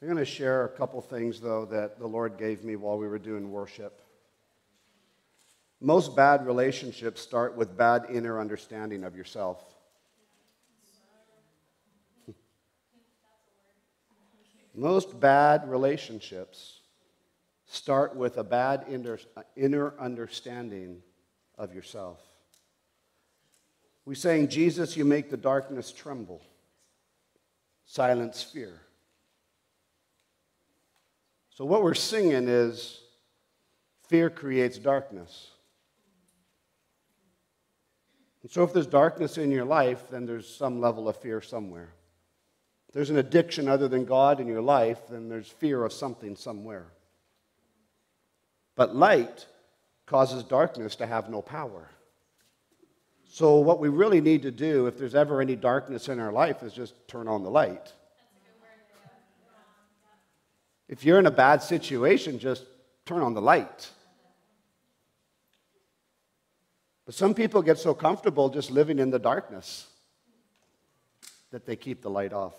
I'm going to share a couple things, though, that the Lord gave me while we were doing worship. Most bad relationships start with bad inner understanding of yourself. Most bad relationships start with a bad inner, inner understanding of yourself. We saying, Jesus, you make the darkness tremble, silence fear. So, what we're singing is fear creates darkness. And so, if there's darkness in your life, then there's some level of fear somewhere. If there's an addiction other than God in your life, then there's fear of something somewhere. But light causes darkness to have no power. So, what we really need to do, if there's ever any darkness in our life, is just turn on the light. If you're in a bad situation, just turn on the light. But some people get so comfortable just living in the darkness that they keep the light off.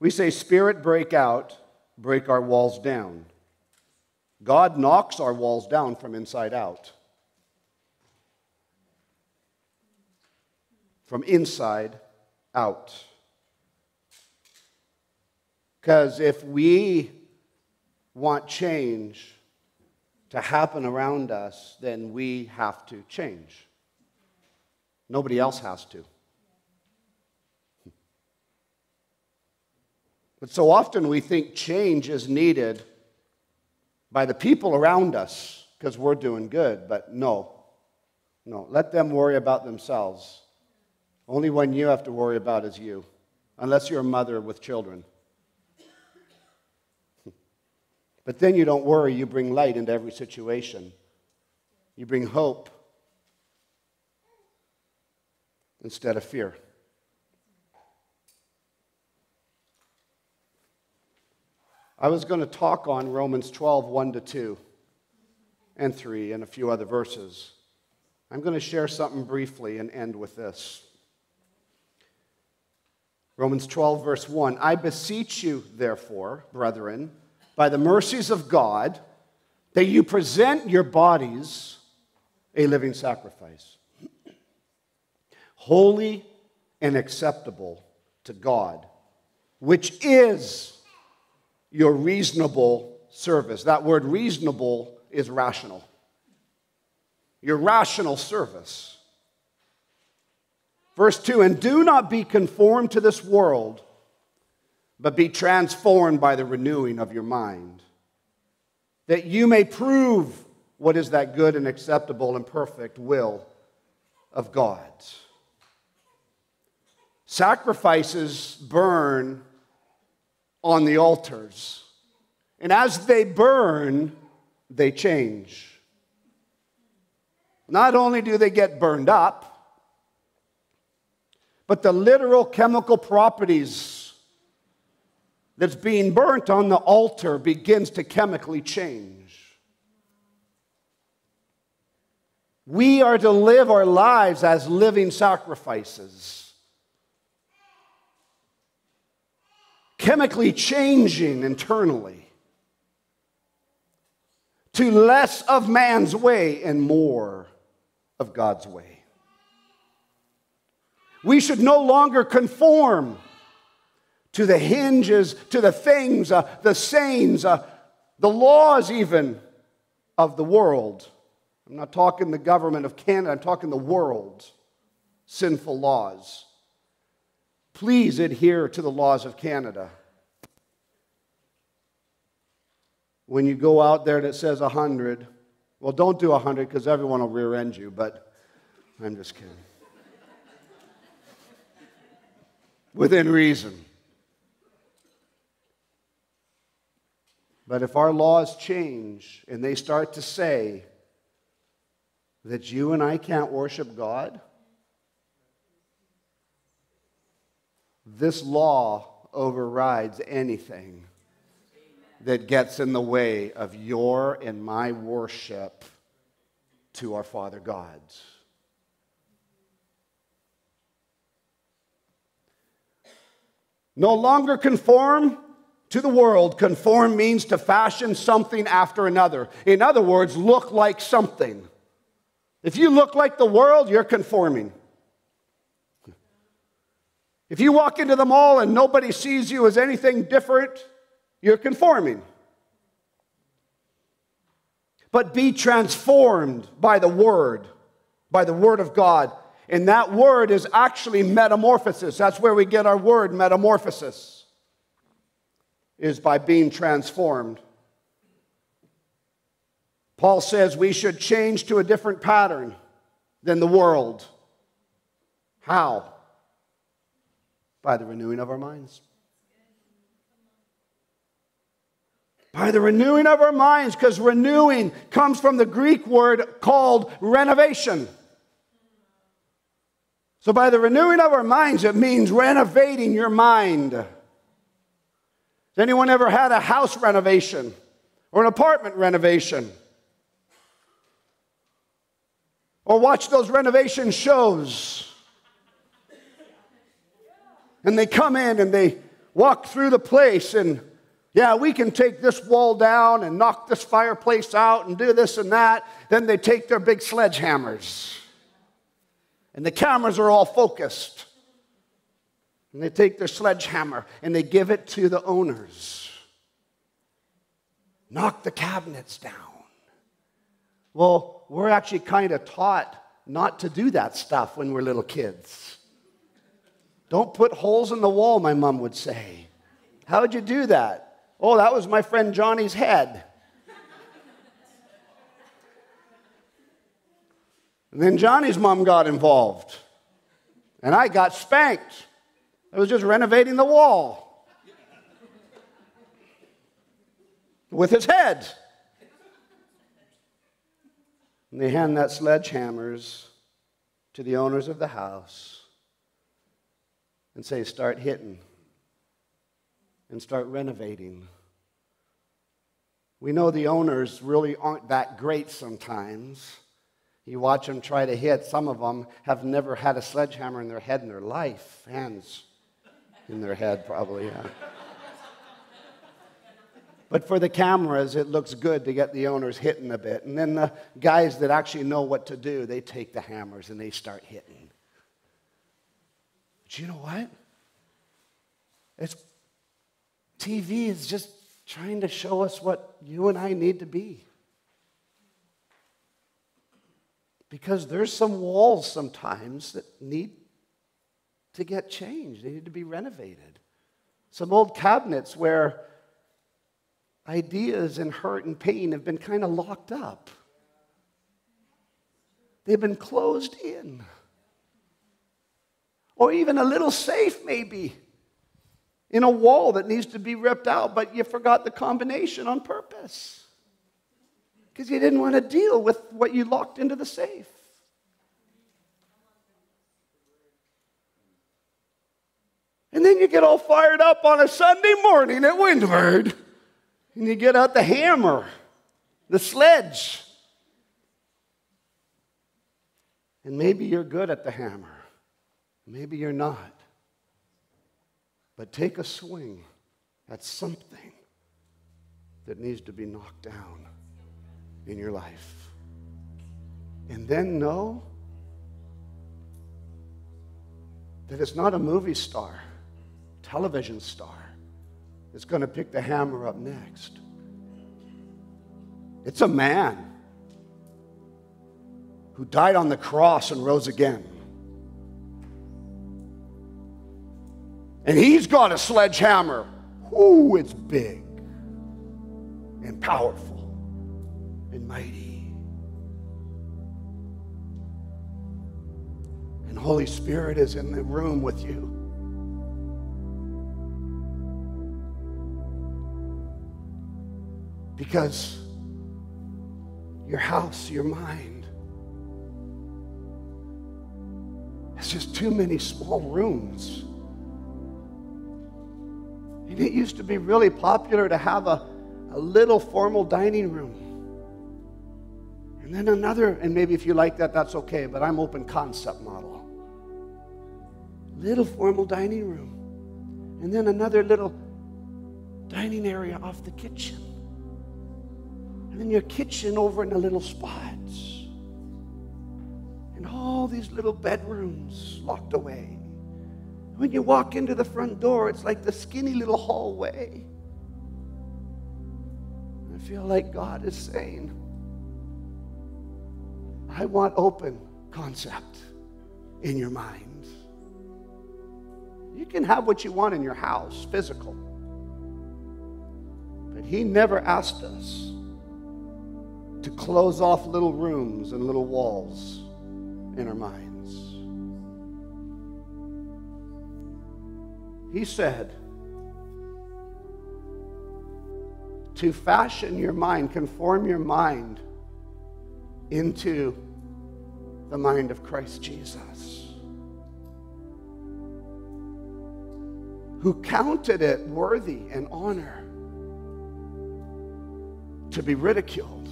We say, Spirit, break out, break our walls down. God knocks our walls down from inside out. From inside out. Because if we want change to happen around us, then we have to change. Nobody else has to. But so often we think change is needed by the people around us because we're doing good. But no, no. Let them worry about themselves. Only one you have to worry about is you, unless you're a mother with children. But then you don't worry, you bring light into every situation. You bring hope instead of fear. I was going to talk on Romans 12, 1 to 2 and 3, and a few other verses. I'm going to share something briefly and end with this. Romans 12, verse 1 I beseech you, therefore, brethren, by the mercies of God that you present your bodies a living sacrifice, holy and acceptable to God, which is your reasonable service. That word reasonable is rational. Your rational service. Verse 2 And do not be conformed to this world but be transformed by the renewing of your mind, that you may prove what is that good and acceptable and perfect will of God. Sacrifices burn on the altars, and as they burn, they change. Not only do they get burned up, but the literal chemical properties that's being burnt on the altar begins to chemically change. We are to live our lives as living sacrifices, chemically changing internally to less of man's way and more of God's way. We should no longer conform to the hinges, to the things, uh, the sayings, uh, the laws even of the world. I'm not talking the government of Canada, I'm talking the world. Sinful laws. Please adhere to the laws of Canada. When you go out there and it says 100, well, don't do 100 because everyone will rear end you, but I'm just kidding. Within reason. But if our laws change and they start to say that you and I can't worship God, this law overrides anything that gets in the way of your and my worship to our Father God. No longer conform to the world. Conform means to fashion something after another. In other words, look like something. If you look like the world, you're conforming. If you walk into the mall and nobody sees you as anything different, you're conforming. But be transformed by the Word, by the Word of God. And that word is actually metamorphosis. That's where we get our word, metamorphosis, is by being transformed. Paul says we should change to a different pattern than the world. How? By the renewing of our minds. By the renewing of our minds, because renewing comes from the Greek word called renovation. So, by the renewing of our minds, it means renovating your mind. Anyone ever had a house renovation or an apartment renovation? Or watch those renovation shows? And they come in and they walk through the place, and yeah, we can take this wall down and knock this fireplace out and do this and that. Then they take their big sledgehammers and the cameras are all focused. And they take their sledgehammer and they give it to the owners. Knock the cabinets down. Well, we're actually kind of taught not to do that stuff when we're little kids. Don't put holes in the wall, my mom would say. How would you do that? Oh, that was my friend Johnny's head. And then Johnny's mom got involved. And I got spanked. I was just renovating the wall with his head. And they hand that sledgehammers to the owners of the house and say, start hitting and start renovating. We know the owners really aren't that great sometimes. You watch them try to hit. Some of them have never had a sledgehammer in their head in their life. Hands in their head, probably, yeah. But for the cameras, it looks good to get the owners hitting a bit. And then the guys that actually know what to do, they take the hammers and they start hitting. But you know what? It's TV is just trying to show us what you and I need to be. Because there's some walls sometimes that need to get changed, they need to be renovated. Some old cabinets where ideas and hurt and pain have been kind of locked up, they've been closed in. Or even a little safe, maybe, in a wall that needs to be ripped out, but you forgot the combination on purpose because you didn't want to deal with what you locked into the safe. And then you get all fired up on a Sunday morning at Windward, and you get out the hammer, the sledge. And maybe you're good at the hammer, maybe you're not. But take a swing at something that needs to be knocked down in your life. And then know that it's not a movie star, television star is going to pick the hammer up next. It's a man who died on the cross and rose again. And he's got a sledgehammer. Ooh, it's big and powerful and mighty. And Holy Spirit is in the room with you. Because your house, your mind, has just too many small rooms. And it used to be really popular to have a, a little formal dining room. And then another, and maybe if you like that, that's okay, but I'm open concept model. Little formal dining room. And then another little dining area off the kitchen. Then your kitchen over in the little spots. And all these little bedrooms locked away. When you walk into the front door, it's like the skinny little hallway. I feel like God is saying, I want open concept in your mind. You can have what you want in your house, physical. But He never asked us to close off little rooms and little walls in our minds. He said, to fashion your mind, conform your mind into the mind of Christ Jesus, who counted it worthy and honor to be ridiculed,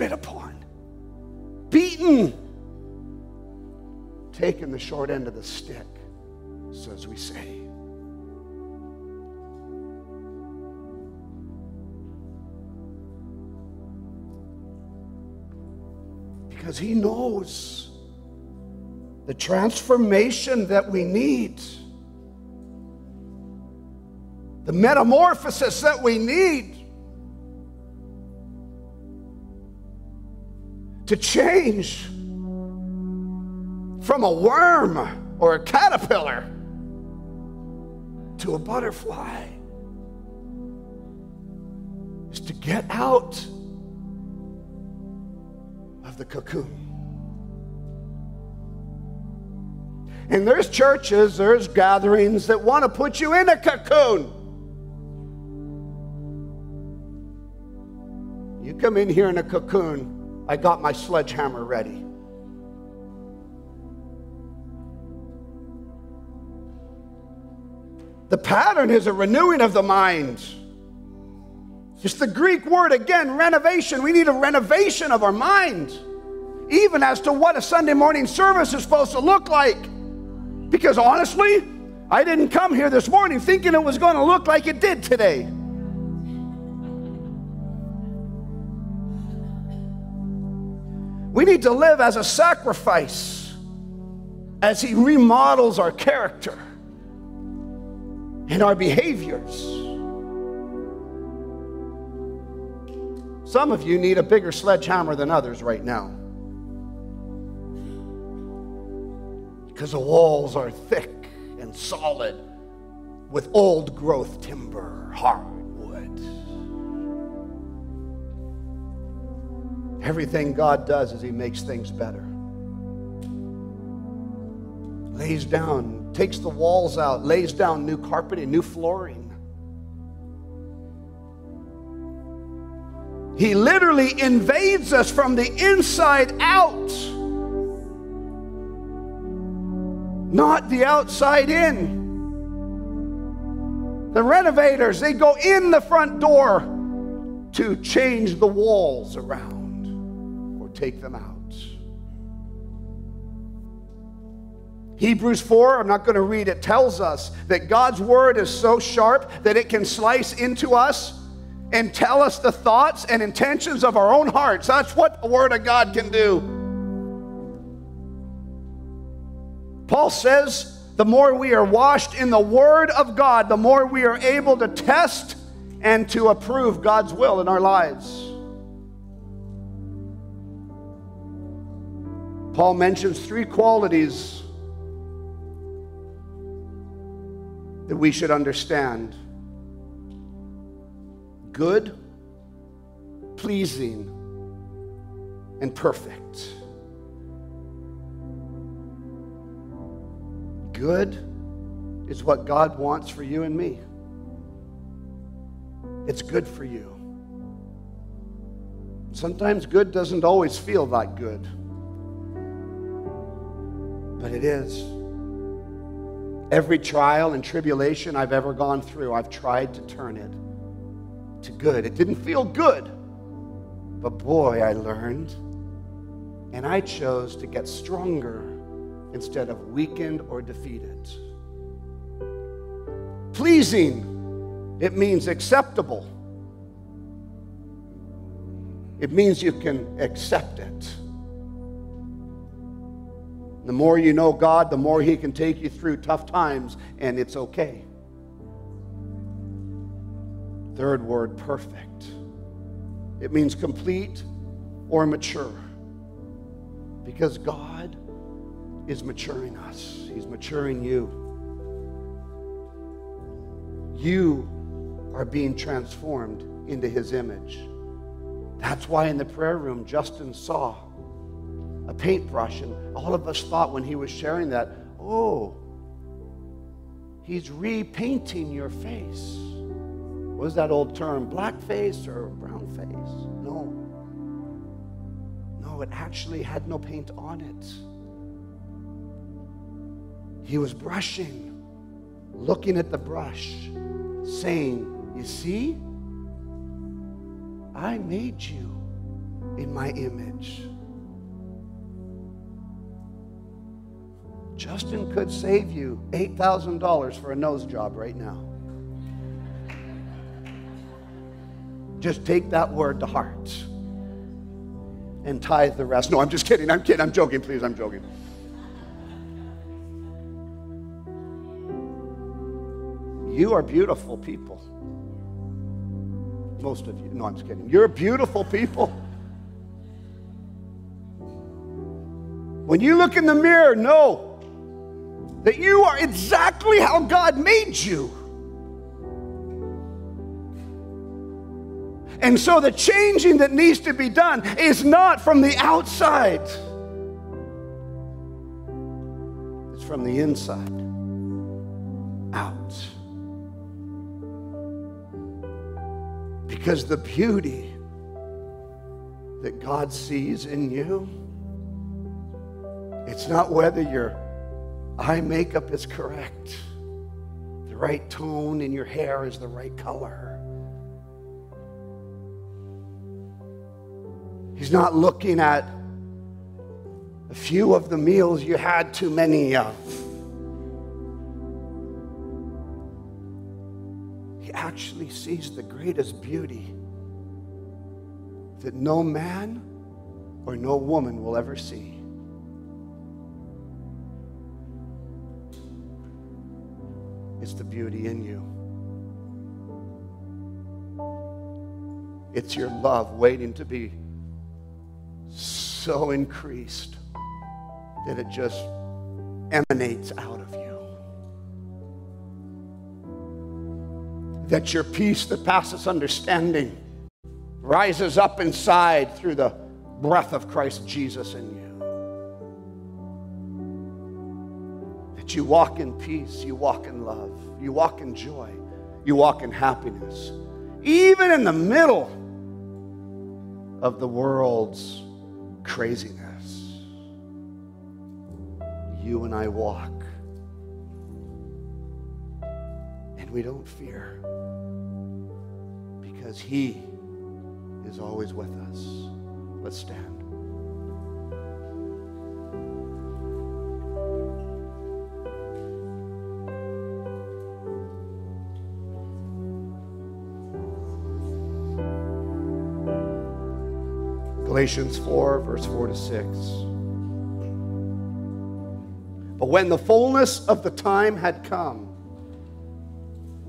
spit upon, beaten, taken the short end of the stick so as we say. Because he knows the transformation that we need, the metamorphosis that we need to change from a worm or a caterpillar to a butterfly is to get out of the cocoon. And there's churches, there's gatherings that want to put you in a cocoon. You come in here in a cocoon, I got my sledgehammer ready. The pattern is a renewing of the mind. It's the Greek word again, renovation. We need a renovation of our mind, even as to what a Sunday morning service is supposed to look like. Because honestly, I didn't come here this morning thinking it was going to look like it did today. We need to live as a sacrifice as He remodels our character and our behaviors. Some of you need a bigger sledgehammer than others right now. Because the walls are thick and solid with old growth timber, hardwood. Everything God does is He makes things better. Lays down takes the walls out, lays down new carpeting, new flooring. He literally invades us from the inside out, not the outside in. The renovators, they go in the front door to change the walls around take them out. Hebrews 4, I'm not going to read it, tells us that God's word is so sharp that it can slice into us and tell us the thoughts and intentions of our own hearts. That's what the word of God can do. Paul says, the more we are washed in the word of God, the more we are able to test and to approve God's will in our lives. Paul mentions three qualities that we should understand good, pleasing, and perfect. Good is what God wants for you and me. It's good for you. Sometimes good doesn't always feel that good, but it is. Every trial and tribulation I've ever gone through, I've tried to turn it to good. It didn't feel good, but boy, I learned. And I chose to get stronger instead of weakened or defeated. pleasing, it means acceptable. It means you can accept it. The more you know God, the more He can take you through tough times, and it's okay. Third word, perfect. It means complete or mature. Because God is maturing us, He's maturing you. You are being transformed into His image. That's why in the prayer room, Justin saw a paintbrush, and all of us thought when he was sharing that, oh, he's repainting your face. What was that old term? Black face or brown face? No. No, it actually had no paint on it. He was brushing, looking at the brush, saying, You see, I made you in my image. Justin could save you $8,000 for a nose job right now. Just take that word to heart and tithe the rest. No, I'm just kidding. I'm kidding. I'm joking. Please, I'm joking. You are beautiful people. Most of you. No, I'm just kidding. You're beautiful people. When you look in the mirror, know that you are exactly how God made you. And so the changing that needs to be done is not from the outside, it's from the inside out. Because the beauty that God sees in you, it's not whether your eye makeup is correct, the right tone in your hair is the right color. He's not looking at a few of the meals you had too many of. He actually sees the greatest beauty that no man or no woman will ever see. It's the beauty in you. It's your love waiting to be so increased that it just emanates out of you. That your peace that passes understanding rises up inside through the breath of Christ Jesus in you. You walk in peace, you walk in love, you walk in joy, you walk in happiness, even in the middle of the world's craziness. You and I walk, and we don't fear because He is always with us. Let's stand. Galatians 4, verse 4 to 6. But when the fullness of the time had come,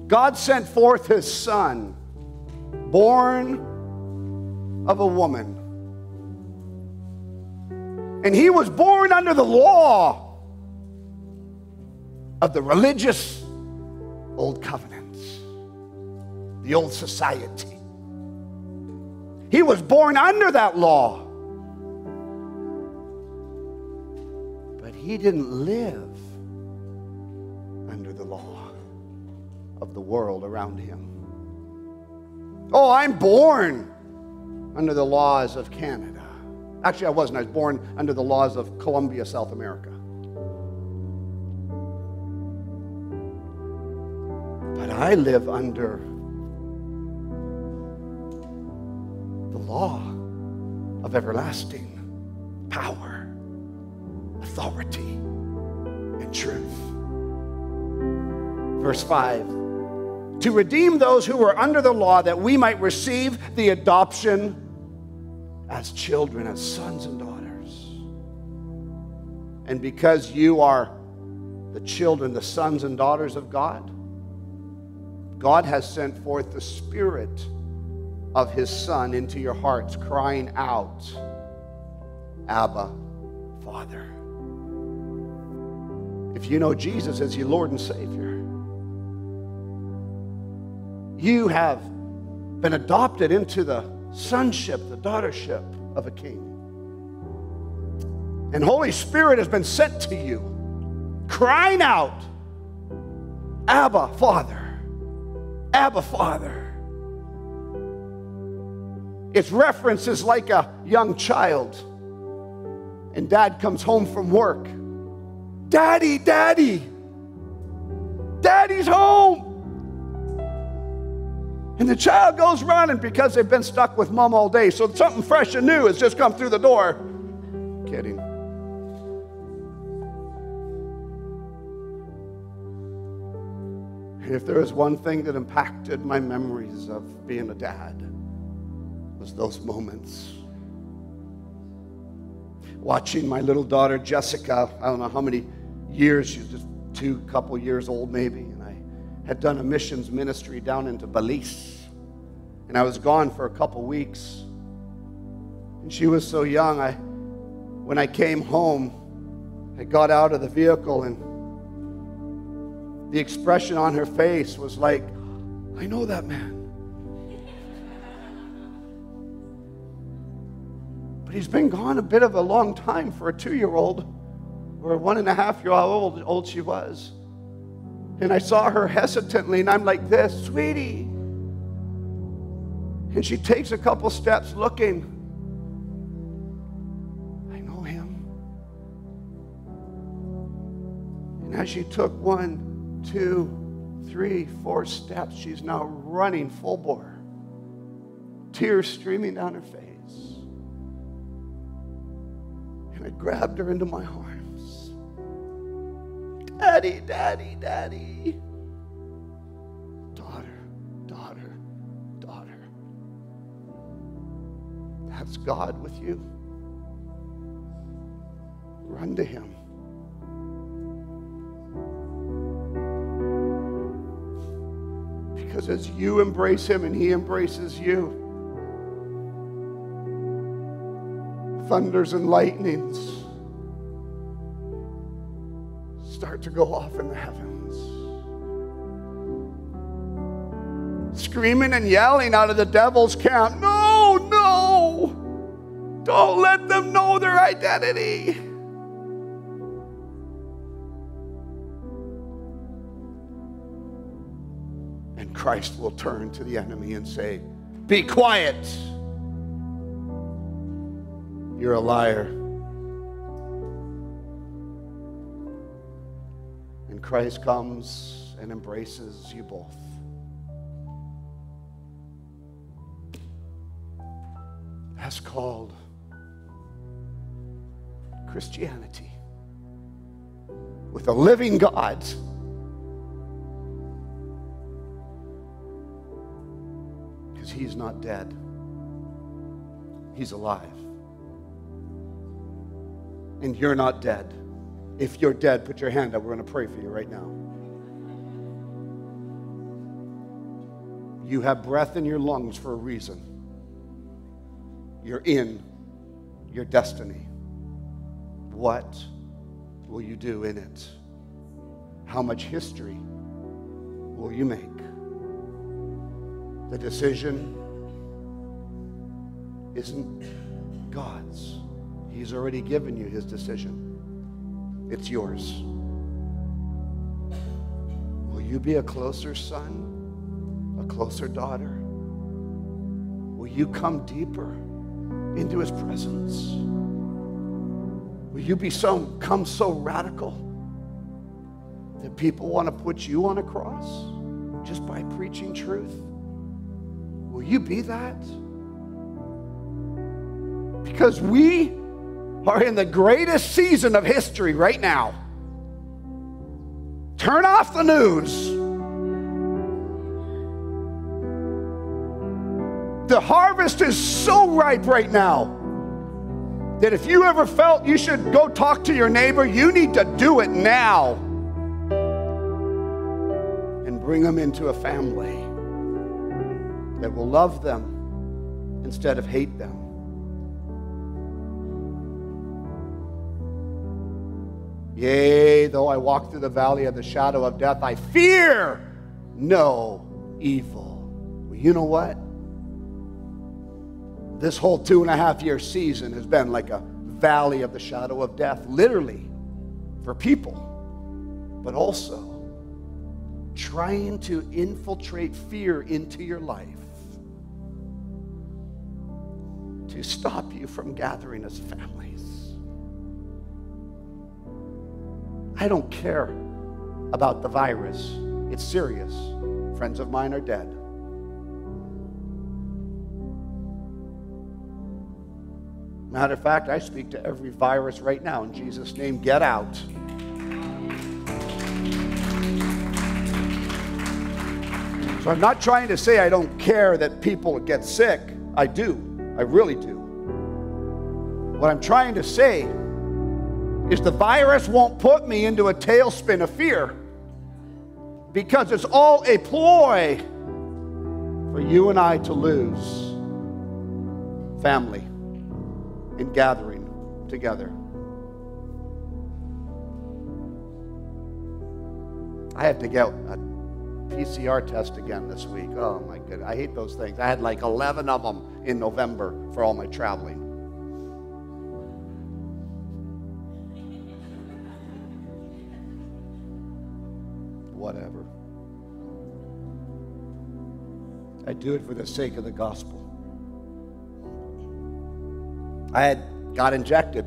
God sent forth his son, born of a woman. And he was born under the law of the religious old covenants, the old society. He was born under that law. But he didn't live under the law of the world around him. Oh, I'm born under the laws of Canada. Actually, I wasn't. I was born under the laws of Colombia, South America. But I live under law of everlasting power, authority, and truth. Verse 5 to redeem those who were under the law, that we might receive the adoption as children, as sons and daughters. And because you are the children, the sons and daughters of God, God has sent forth the Spirit of His Son into your hearts, crying out, Abba, Father. If you know Jesus as your Lord and Savior, you have been adopted into the sonship, the daughtership of a king. And Holy Spirit has been sent to you, crying out, Abba, Father, Abba, Father. Its reference is like a young child, and dad comes home from work. Daddy, Daddy, Daddy's home. And the child goes running because they've been stuck with mom all day. So something fresh and new has just come through the door. Kidding. If there was one thing that impacted my memories of being a dad, was those moments. Watching my little daughter Jessica, I don't know how many years, she's just two couple years old maybe and I had done a missions ministry down into Belize. And I was gone for a couple weeks. And she was so young, I when I came home, I got out of the vehicle and the expression on her face was like, I know that man. But he's been gone a bit of a long time for a two year old or a one and a half year old old she was. And I saw her hesitantly, and I'm like this, sweetie. And she takes a couple steps looking. I know him. And as she took one, two, three, four steps, she's now running full bore, tears streaming down her face. And I grabbed her into my arms. Daddy, daddy, daddy. Daughter, daughter, daughter. That's God with you. Run to Him. Because as you embrace Him and He embraces you, thunders and lightnings start to go off in the heavens. Screaming and yelling out of the devil's camp No, no! Don't let them know their identity. And Christ will turn to the enemy and say, Be quiet. You're a liar. And Christ comes and embraces you both. That's called Christianity with a living God. Because he's not dead, he's alive. And you're not dead. If you're dead, put your hand up. We're going to pray for you right now. You have breath in your lungs for a reason. You're in your destiny. What will you do in it? How much history will you make? The decision isn't God's. He's already given you his decision. It's yours. Will you be a closer son, a closer daughter? Will you come deeper into his presence? Will you be so come so radical that people want to put you on a cross just by preaching truth? Will you be that? Because we are in the greatest season of history right now. Turn off the news. the harvest is so ripe right now that if you ever felt you should go talk to your neighbor, you need to do it now and bring them into a family that will love them instead of hate them. Yea, though I walk through the valley of the shadow of death, I fear no evil. Well, you know what? This whole two and a half year season has been like a valley of the shadow of death, literally, for people, but also trying to infiltrate fear into your life to stop you from gathering as families. I don't care about the virus, it's serious. Friends of mine are dead. Matter of fact, I speak to every virus right now in Jesus' name. Get out. So I'm not trying to say I don't care that people get sick. I do. I really do. What I'm trying to say is the virus won't put me into a tailspin of fear because it's all a ploy for you and I to lose family and gathering together. I had to get a PCR test again this week. Oh my goodness. I hate those things. I had like 11 of them in November for all my traveling. I do it for the sake of the gospel. I had got injected.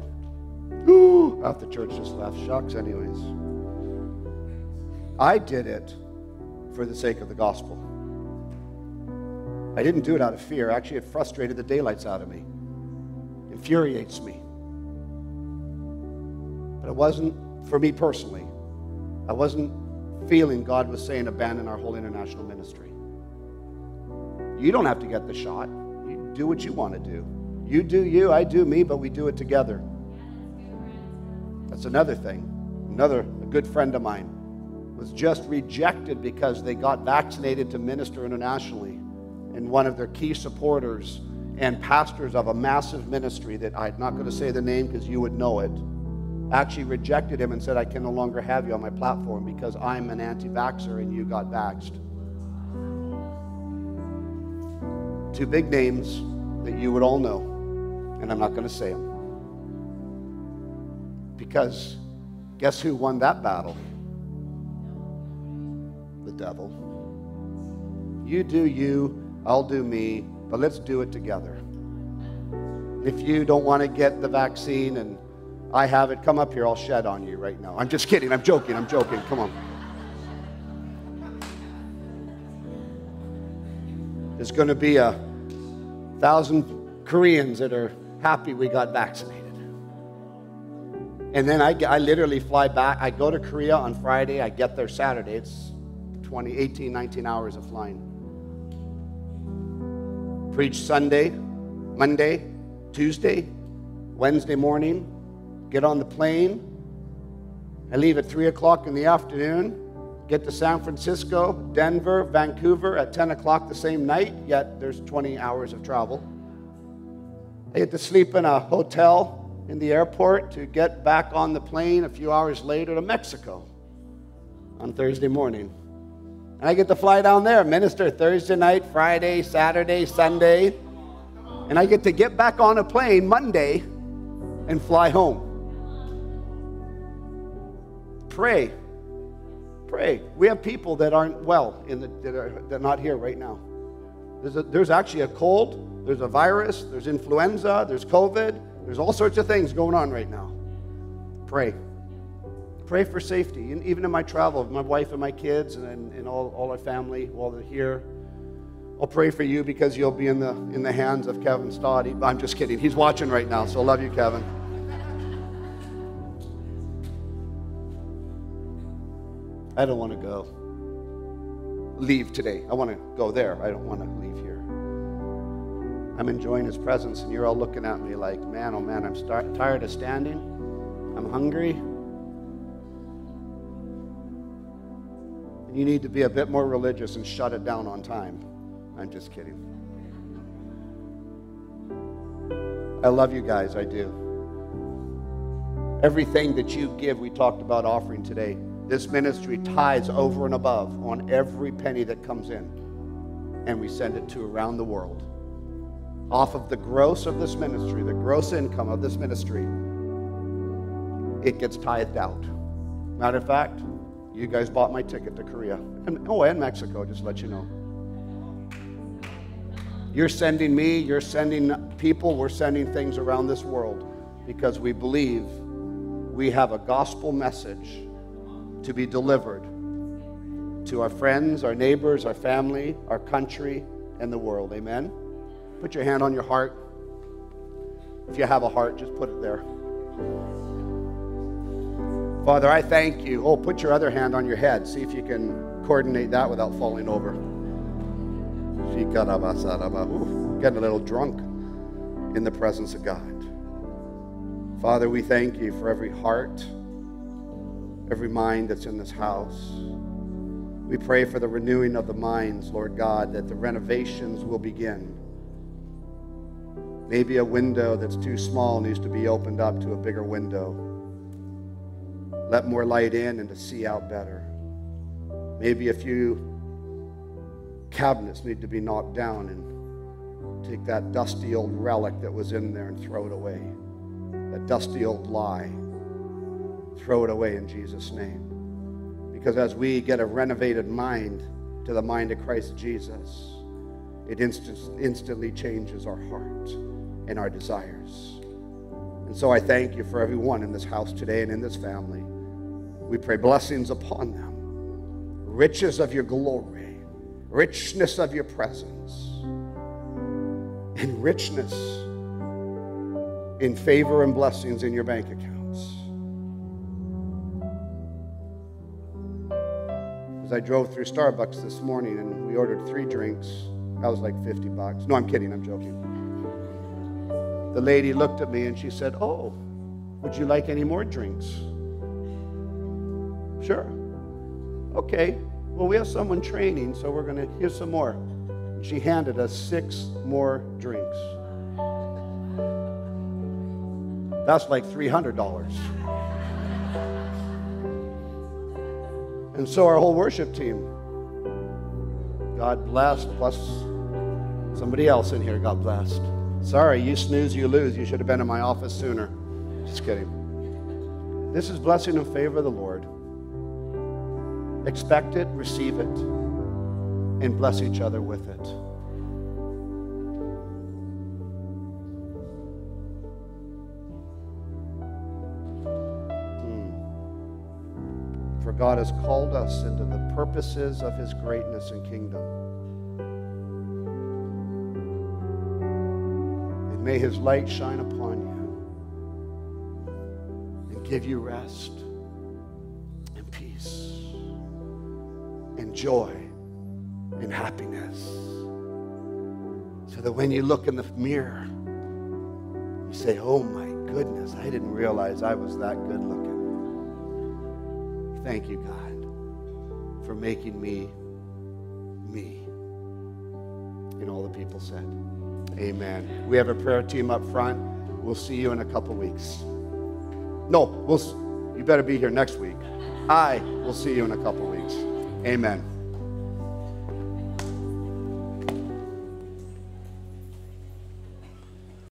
Ooh, half the church just left. Shucks, anyways. I did it for the sake of the gospel. I didn't do it out of fear. Actually, it frustrated the daylights out of me, infuriates me. But it wasn't for me personally. I wasn't feeling God was saying, abandon our whole international ministry. You don't have to get the shot. You do what you want to do. You do you, I do me, but we do it together. That's another thing. Another a good friend of mine was just rejected because they got vaccinated to minister internationally. And one of their key supporters and pastors of a massive ministry that I'm not going to say the name because you would know it actually rejected him and said, I can no longer have you on my platform because I'm an anti vaxxer and you got vaxxed. Two big names that you would all know, and I'm not going to say them. Because guess who won that battle? The devil. You do you, I'll do me, but let's do it together. If you don't want to get the vaccine and I have it, come up here, I'll shed on you right now. I'm just kidding, I'm joking, I'm joking. Come on. There's going to be a thousand Koreans that are happy we got vaccinated. And then I, I literally fly back. I go to Korea on Friday. I get there Saturday. It's 20, 18, 19 hours of flying. Preach Sunday, Monday, Tuesday, Wednesday morning. Get on the plane. I leave at 3 o'clock in the afternoon. Get to San Francisco, Denver, Vancouver at 10 o'clock the same night, yet there's 20 hours of travel. I get to sleep in a hotel in the airport to get back on the plane a few hours later to Mexico on Thursday morning. And I get to fly down there, minister Thursday night, Friday, Saturday, Sunday. And I get to get back on a plane Monday and fly home. Pray. Pray. We have people that aren't well in the, that, are, that are not here right now. There's, a, there's actually a cold, there's a virus, there's influenza, there's COVID, there's all sorts of things going on right now. Pray. Pray for safety. And even in my travel, my wife and my kids and, and all, all our family while they're here. I'll pray for you because you'll be in the, in the hands of Kevin Stoddy. I'm just kidding. He's watching right now, so I love you, Kevin. I don't want to go leave today. I want to go there. I don't want to leave here. I'm enjoying his presence, and you're all looking at me like, man, oh man, I'm start, tired of standing. I'm hungry. And you need to be a bit more religious and shut it down on time. I'm just kidding. I love you guys, I do. Everything that you give, we talked about offering today. This ministry tithes over and above on every penny that comes in, and we send it to around the world. Off of the gross of this ministry, the gross income of this ministry, it gets tithed out. Matter of fact, you guys bought my ticket to Korea. And, oh, and Mexico, just let you know. You're sending me, you're sending people, we're sending things around this world because we believe we have a gospel message to be delivered to our friends, our neighbors, our family, our country, and the world. Amen? Put your hand on your heart. If you have a heart, just put it there. Father, I thank you. Oh, put your other hand on your head. See if you can coordinate that without falling over. Getting a little drunk in the presence of God. Father, we thank you for every heart, every mind that's in this house. We pray for the renewing of the minds, Lord God, that the renovations will begin. Maybe a window that's too small needs to be opened up to a bigger window let more light in and to see out better. Maybe a few cabinets need to be knocked down and take that dusty old relic that was in there and throw it away. That dusty old lie. Throw it away in Jesus' name. Because as we get a renovated mind to the mind of Christ Jesus, it instant, instantly changes our heart and our desires. And so I thank you for everyone in this house today and in this family. We pray blessings upon them, riches of your glory, richness of your presence, and richness in favor and blessings in your bank accounts. I drove through Starbucks this morning and we ordered three drinks, that was like 50 bucks. No, I'm kidding, I'm joking. The lady looked at me and she said, Oh, would you like any more drinks? Sure. Okay. Well, we have someone training, so we're going to, here's some more. She handed us six more drinks. That's like $300. And so our whole worship team, God blessed, plus somebody else in here got blessed. Sorry, you snooze, you lose. You should have been in my office sooner. Just kidding. This is blessing and favor of the Lord. Expect it, receive it, and bless each other with it. God has called us into the purposes of his greatness and kingdom. And may his light shine upon you and give you rest and peace and joy and happiness. So that when you look in the mirror, you say, Oh my goodness, I didn't realize I was that good looking. Thank you, God, for making me me. And all the people said, Amen. We have a prayer team up front. We'll see you in a couple weeks. No, we'll, you better be here next week. I will see you in a couple weeks. Amen.